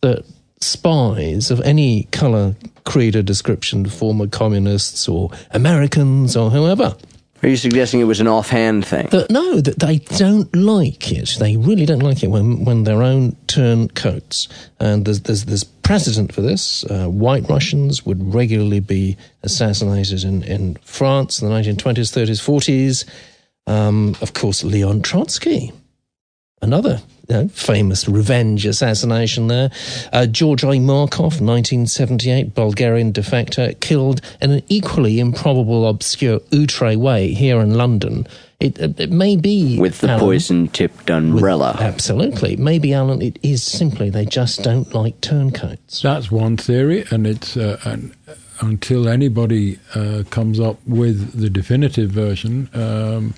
That spies of any colour, creed, or description, former communists or Americans or whoever.
Are you suggesting it was an offhand thing?
That, no, that they don't like it. They really don't like it when, when their own turncoats. And there's, there's, there's precedent for this. Uh, white Russians would regularly be assassinated in, in France in the 1920s, 30s, 40s. Um, of course, Leon Trotsky, another you know, famous revenge assassination there. Uh, Georgi Markov, 1978, Bulgarian defector, killed in an equally improbable, obscure, outre way here in London. It, it, may be
with the poison-tipped umbrella.
With, absolutely, maybe Alan. It is simply they just don't like turncoats.
That's one theory, and it's uh, an, until anybody uh, comes up with the definitive version. Um,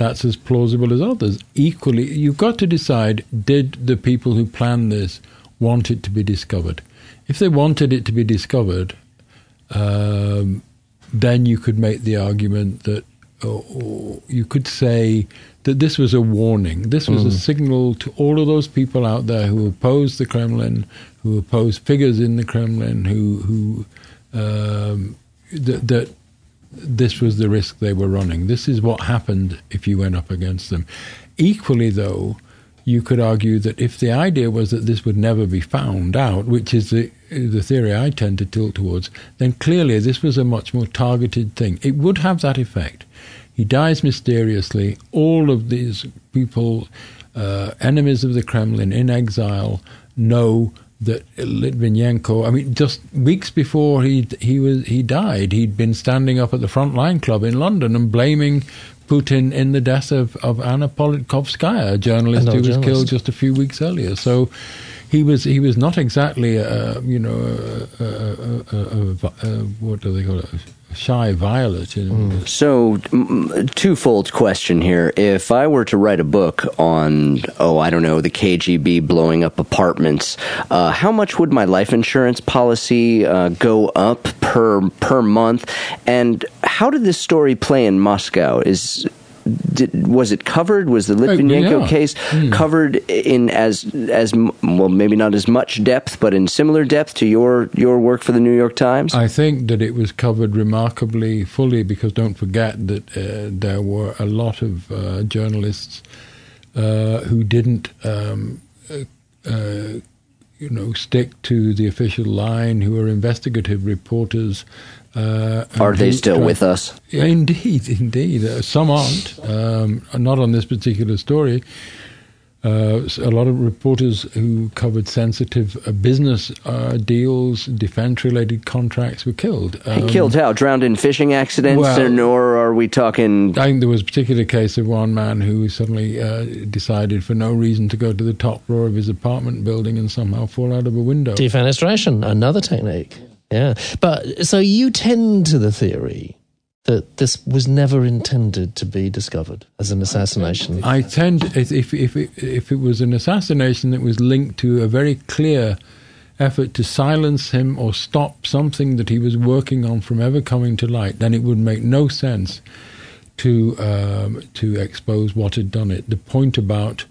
that's as plausible as others. Equally, you've got to decide did the people who planned this want it to be discovered. If they wanted it to be discovered, um, then you could make the argument that, or, or you could say that this was a warning. This was mm. a signal to all of those people out there who oppose the Kremlin, who oppose figures in the Kremlin, who who um, that, that this was the risk they were running. This is what happened if you went up against them. Equally, though, you could argue that if the idea was that this would never be found out, which is the the theory I tend to tilt towards, then clearly this was a much more targeted thing. It would have that effect. He dies mysteriously. All of these people, uh, enemies of the Kremlin in exile, know that Litvinenko. I mean, just weeks before he he was he died, he'd been standing up at the Frontline Club in London and blaming Putin in the death of, of Anna Politkovskaya, a journalist who was journalist. killed just a few weeks earlier. So he was he was not exactly a, you know a, a, what do they call it shy violet. Mm.
So, twofold question here. If I were to write a book on, oh, I don't know, the KGB blowing up apartments, uh, how much would my life insurance policy uh, go up per per month? And how did this story play in Moscow? Is did, was it covered? Was the Litvinenko yeah. case mm. covered in as as well, maybe not as much depth, but in similar depth to your your work for the New York Times?
I think that it was covered remarkably fully because don't forget that uh, there were a lot of uh, journalists uh, who didn't. Um, uh, uh, you know, stick to the official line, who are investigative reporters,
uh, Are they still with us?
Indeed, (laughs) indeed. Uh, some aren't. Um, not on this particular story. Uh, a lot of reporters who covered sensitive uh, business uh, deals, defense-related contracts were killed.
Um, killed how? Drowned in fishing accidents, well, or are we talking?
I think there was a particular case of one man who suddenly uh, decided, for no reason, to go to the top floor of his apartment building and somehow fall out of a window.
Defenestration, another technique. Yeah. But so you tend to the theory that this was never intended to be discovered as an assassination.
I tend, if if it, if it was an assassination that was linked to a very clear effort to silence him or stop something that he was working on from ever coming to light, then it would make no sense to um, to expose what had done it. The point about,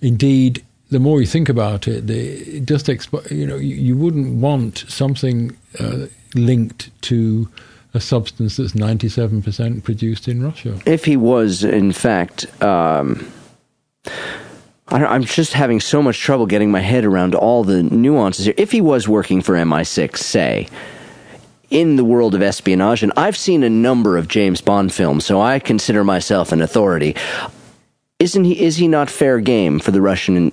indeed, the more you think about it, the, just expo- you know you, you, wouldn't want something uh, linked to a substance that's ninety seven percent produced in Russia.
If he was, in fact. Um I'm just having so much trouble getting my head around all the nuances here. If he was working for MI6, say, in the world of espionage, and I've seen a number of James Bond films, so I consider myself an authority isn't he is he not fair game for the Russian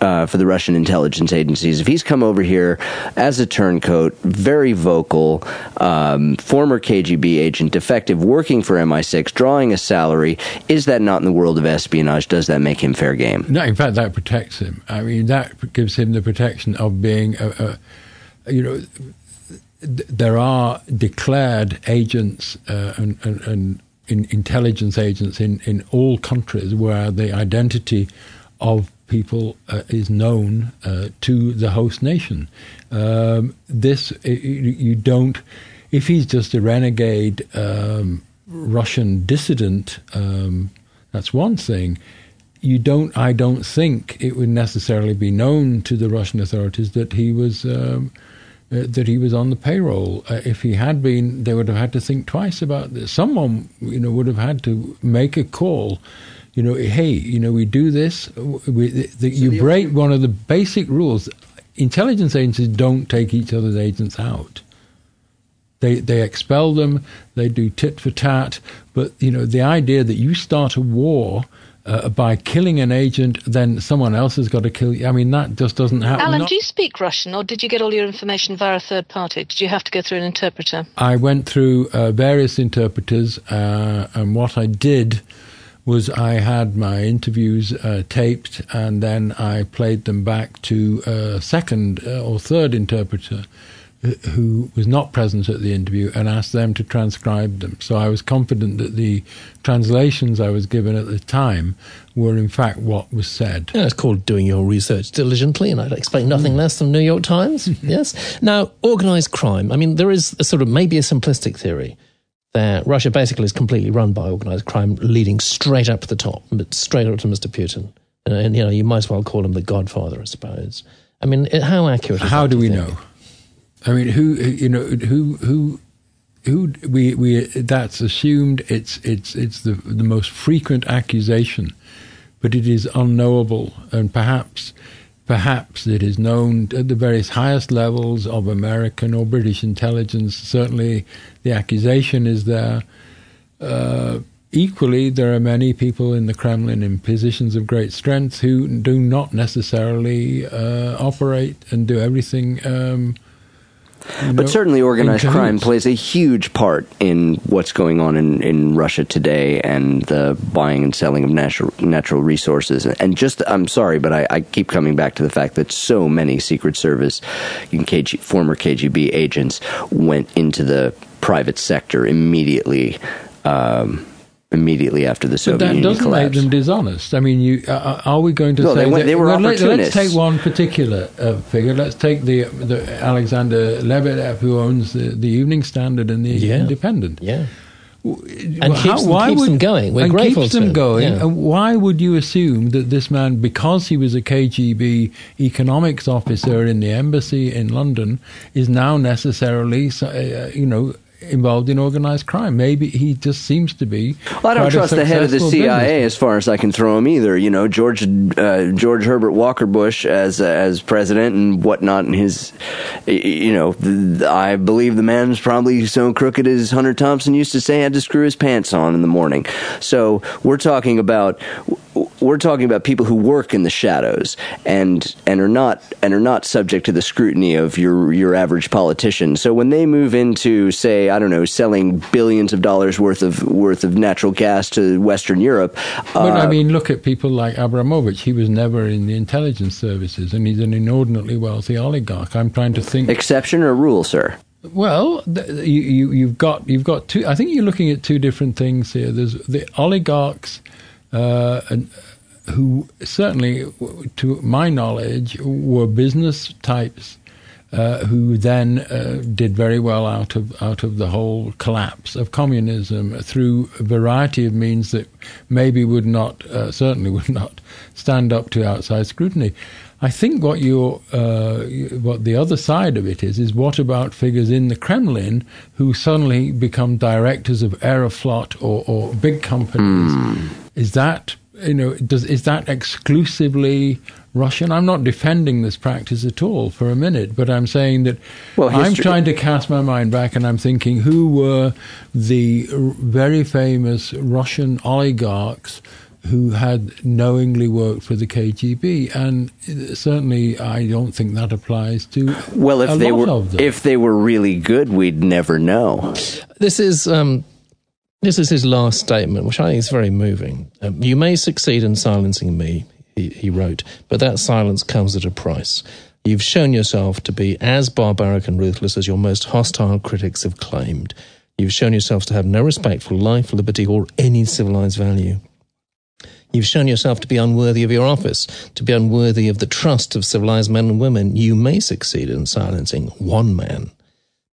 uh, for the Russian intelligence agencies if he's come over here as a turncoat, very vocal, um, former KGB agent, defective, working for MI6, drawing a salary? Is that not in the world of espionage? Does that make him fair game?
No, in fact, that protects him. I mean, that gives him the protection of being a, a you know. There are declared agents uh, and, and, and in intelligence agents in, in all countries where the identity of people uh, is known uh, to the host nation. Um, this you don't. If he's just a renegade um, Russian dissident, um, that's one thing. You don't. I don't think it would necessarily be known to the Russian authorities that he was um, uh, that he was on the payroll. Uh, if he had been, they would have had to think twice about this. Someone, you know, would have had to make a call. You know, hey, you know, we do this. We, the, the, you break one of the basic rules. Intelligence agencies don't take each other's agents out. They they expel them. They do tit for tat. But you know, the idea that you start a war uh, by killing an agent, then someone else has got to kill you. I mean, that just doesn't happen.
Alan, Not- do you speak Russian, or did you get all your information via a third party? Did you have to go through an interpreter?
I went through uh, various interpreters, uh, and what I did was I had my interviews uh, taped, and then I played them back to a second uh, or third interpreter who was not present at the interview and asked them to transcribe them. So I was confident that the translations I was given at the time were in fact what was said.
Yeah, it's called doing your research diligently, and I'd expect nothing mm. less than New York Times. (laughs) yes. Now, organized crime. I mean, there is a sort of maybe a simplistic theory that Russia basically is completely run by organized crime, leading straight up to the top, straight up to Mr. Putin. And, and you know, you might as well call him the Godfather, I suppose. I mean, how accurate?
How
do
we know? I mean, who you know who who who we we that's assumed it's it's it's the the most frequent accusation, but it is unknowable and perhaps perhaps it is known at the various highest levels of American or British intelligence. Certainly, the accusation is there. Uh, equally, there are many people in the Kremlin in positions of great strength who do not necessarily uh, operate and do everything. Um,
but certainly, organized crime plays a huge part in what's going on in, in Russia today and the buying and selling of natural natural resources. And just, I'm sorry, but I, I keep coming back to the fact that so many Secret Service, KG, former KGB agents went into the private sector immediately. Um, immediately after the Soviet
but that
Union
doesn't
collapsed.
make them dishonest. I mean, you, uh, uh are we going to
no,
say
they, went,
that,
they were
well,
opportunists?
Let, us take one particular uh, figure. Let's take the, the Alexander Lebedev, who owns the, the Evening Standard and the
yeah.
Independent.
Yeah.
And
How, keeps, them, why keeps would, them going. We're
and
grateful
keeps them
to.
going.
Yeah.
And why would you assume that this man, because he was a KGB economics officer in the embassy in London, is now necessarily, uh, you know, involved in organized crime. Maybe he just seems to be.
Well, I don't trust the head of the CIA
business.
as far as I can throw him either. You know, George uh, George Herbert Walker Bush as uh, as president and whatnot, and his, you know, I believe the man's probably so crooked as Hunter Thompson used to say, had to screw his pants on in the morning. So we're talking about we're talking about people who work in the shadows and and are not and are not subject to the scrutiny of your your average politician. So when they move into say I don't know selling billions of dollars worth of worth of natural gas to Western Europe,
but uh, I mean look at people like Abramovich. He was never in the intelligence services, and he's an inordinately wealthy oligarch. I'm trying to think
exception or rule, sir.
Well, you, you, have got you've got two. I think you're looking at two different things here. There's the oligarchs uh, who certainly, to my knowledge, were business types uh, who then uh, did very well out of out of the whole collapse of communism through a variety of means that maybe would not uh, certainly (laughs) would not stand up to outside scrutiny. I think what you uh, what the other side of it is is what about figures in the Kremlin who suddenly become directors of Aeroflot or, or big companies? Mm. Is that you know does is that exclusively Russian? I'm not defending this practice at all for a minute, but I'm saying that well, I'm trying to cast my mind back and I'm thinking who were the very famous Russian oligarchs who had knowingly worked for the KGB, and certainly I don't think that applies to
well. If they
were
if they were really good, we'd never know.
This is um, this is his last statement, which I think is very moving. Um, you may succeed in silencing me, he, he wrote, but that silence comes at a price. You've shown yourself to be as barbaric and ruthless as your most hostile critics have claimed. You've shown yourself to have no respect for life, liberty, or any civilized value. You've shown yourself to be unworthy of your office, to be unworthy of the trust of civilized men and women. You may succeed in silencing one man,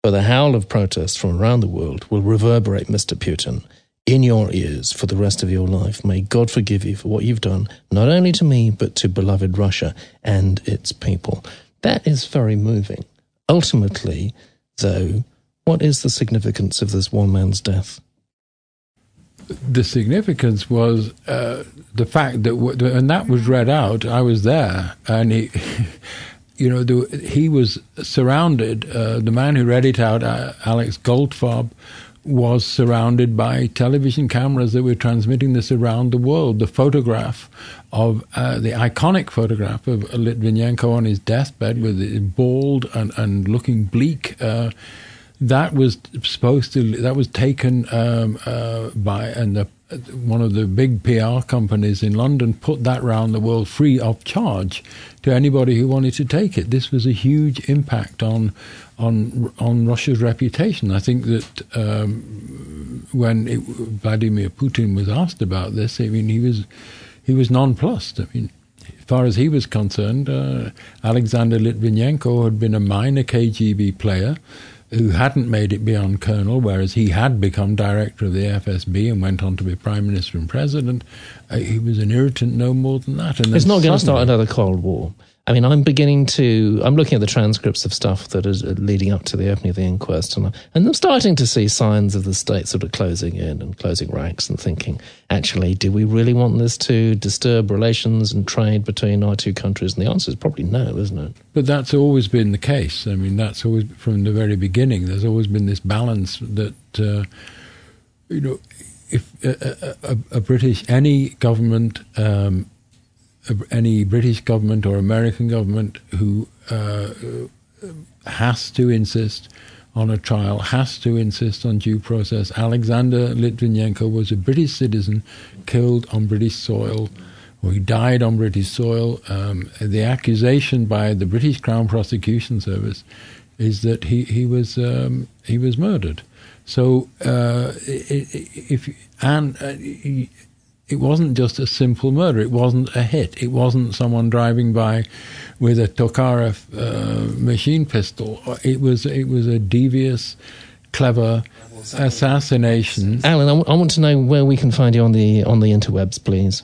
but the howl of protest from around the world will reverberate, Mr. Putin, in your ears for the rest of your life. May God forgive you for what you've done, not only to me, but to beloved Russia and its people. That is very moving. Ultimately, though, what is the significance of this one man's death?
the significance was uh, the fact that, w- and that was read out. I was there, and he, (laughs) you know, the, he was surrounded. Uh, the man who read it out, uh, Alex Goldfarb, was surrounded by television cameras that were transmitting this around the world. The photograph of uh, the iconic photograph of Litvinenko on his deathbed with it bald and, and looking bleak uh, that was supposed to that was taken um, uh, by and the, one of the big PR companies in London put that round the world free of charge to anybody who wanted to take it. This was a huge impact on on on Russia's reputation. I think that um, when it, Vladimir Putin was asked about this, I mean he was he was nonplussed. I mean as far as he was concerned, uh, Alexander Litvinenko had been a minor KGB player who hadn't made it beyond colonel, whereas he had become director of the FSB and went on to be prime minister and president. Uh, he was an irritant no more than that.
And it's not going to start another Cold War. I mean, I'm beginning to. I'm looking at the transcripts of stuff that is leading up to the opening of the inquest, and, and I'm starting to see signs of the state sort of closing in and closing ranks, and thinking, actually, do we really want this to disturb relations and trade between our two countries? And the answer is probably no, isn't it?
But that's always been the case. I mean, that's always from the very beginning. There's always been this balance that, uh, you know, if a, a, a British any government. Um, any British government or American government who uh, has to insist on a trial, has to insist on due process. Alexander Litvinenko was a British citizen killed on British soil, or he died on British soil. Um, the accusation by the British Crown Prosecution Service is that he, he was um, he was murdered. So uh, if and uh, it wasn't just a simple murder. It wasn't a hit. It wasn't someone driving by with a Tokarev uh, machine pistol. It was it was a devious, clever assassination.
Alan, I, w- I want to know where we can find you on the on the interwebs, please.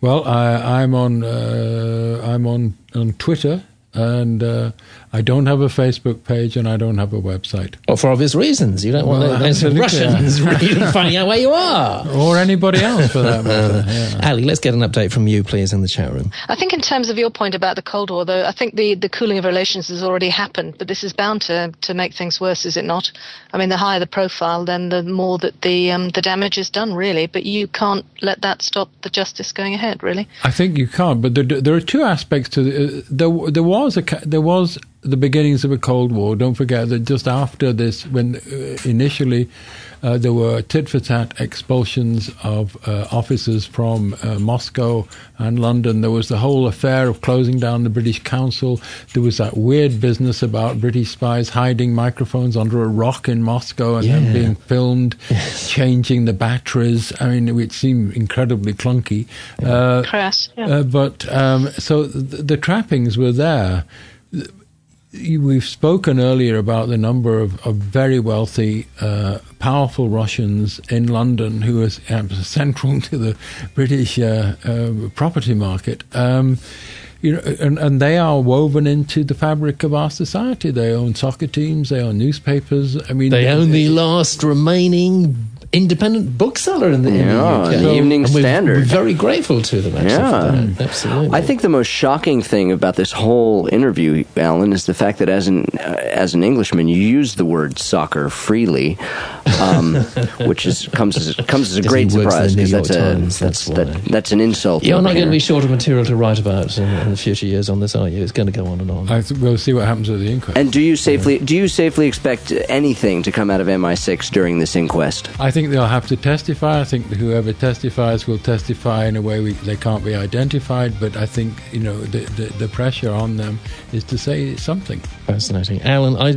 Well, I, am on uh, I'm on on Twitter and uh, I don't have a Facebook page and I don't have a website.
Well, for obvious reasons. You don't well, want those Russians really (laughs) finding out where you are.
Or anybody else, for that matter.
Yeah. Ali, let's get an update from you, please, in the chat room.
I think in terms of your point about the Cold War, though, I think the, the cooling of relations has already happened, but this is bound to, to make things worse, is it not? I mean, the higher the profile, then the more that the, um, the damage is done, really, but you can't let that stop the justice going ahead, really.
I think you can't, but there, there are two aspects to the, uh, there, there was a, there was the beginnings of a Cold War. Don't forget that just after this, when uh, initially uh, there were tit for tat expulsions of uh, officers from uh, Moscow and London, there was the whole affair of closing down the British Council. There was that weird business about British spies hiding microphones under a rock in Moscow and yeah. then being filmed, (laughs) changing the batteries. I mean, it seemed incredibly clunky.
Uh, Crass, yeah. Uh,
but um, so the, the trappings were there we've spoken earlier about the number of, of very wealthy, uh, powerful Russians in London who are central to the British uh, uh, property market. Um, you know, and, and they are woven into the fabric of our society. They own soccer teams, they own newspapers. I mean,
they own the last remaining independent bookseller in the,
yeah,
the UK.
The Evening
and
Standard.
We're, we're, very grateful to them, actually, yeah. Absolutely.
I think the most shocking thing about this whole interview, Alan, is the fact that as an uh, as an Englishman, you use the word soccer freely, um, (laughs) which is comes as comes as a great surprise because that's a Times, that's that's, that, that's an insult.
You're not here. going to be short of material to write about in, in, the future years on this, are you? It's going to go on and on.
I th- we'll see what happens at the inquest.
And do you safely yeah. do you safely expect anything to come out of MI6 during this inquest?
I think they'll have to testify. I think whoever testifies will testify in a way we, they can't be identified. But I think you know the, the, the pressure on them is to say something.
Fascinating, Alan. I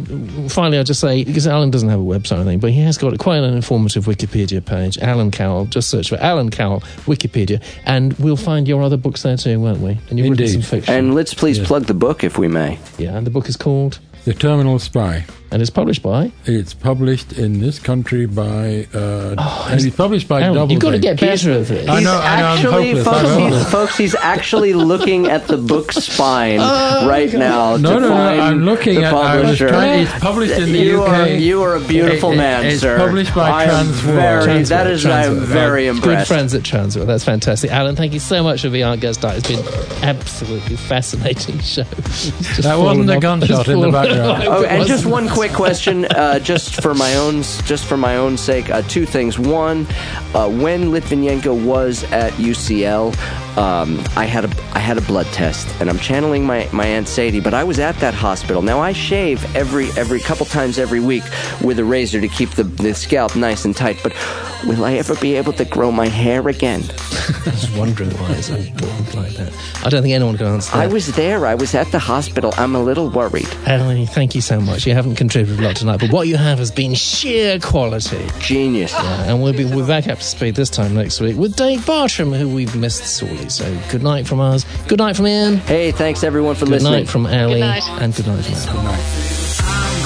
finally I just say because Alan doesn't have a website or anything, but he has got quite an informative Wikipedia page. Alan Cowell. Just search for Alan Cowell Wikipedia, and we'll find your other books there too, won't we?
And you've Indeed.
written some fiction.
And let's please plug the book if we may.
Yeah, and the book is called
The Terminal Spy.
And it's published by?
It's published in this country by. Uh, oh, and it's published by
Alan,
Double.
You've got to get better at this.
I know, I know. Actually, I'm folks, he's, folks, he's actually looking at the book (laughs) spine oh, right now.
No, no, no. I'm looking at. I was trying, it's published in the
you
UK.
Are, you are a beautiful
it,
man,
it's
sir.
It's published by Transworld.
Very, that is, I'm very impressed.
Good friends at Transworld. That's fantastic. Alan, thank you so much for being our guest. It's been absolutely fascinating (laughs) show.
That wasn't a gunshot in the background. (laughs)
Oh, and just one quick question uh, just for my own just for my own sake, uh, two things. One, uh, when Litvinenko was at UCL, um, I had a I had a blood test, and I'm channeling my, my aunt Sadie. But I was at that hospital. Now I shave every every couple times every week with a razor to keep the, the scalp nice and tight. But will I ever be able to grow my hair again? (laughs)
I was wondering why it's like that. I don't think anyone can answer that.
I was there. I was at the hospital. I'm a little worried.
Ellie, thank you so much. You haven't contributed a lot tonight, but what you have has been sheer quality.
Genius.
Yeah, and we'll be we're back up to speed this time next week with Dave Bartram, who we've missed sorely. So good night from us. Good night from Ian.
Hey, thanks everyone for
good
listening.
Good night from Ellie. And good night from
night.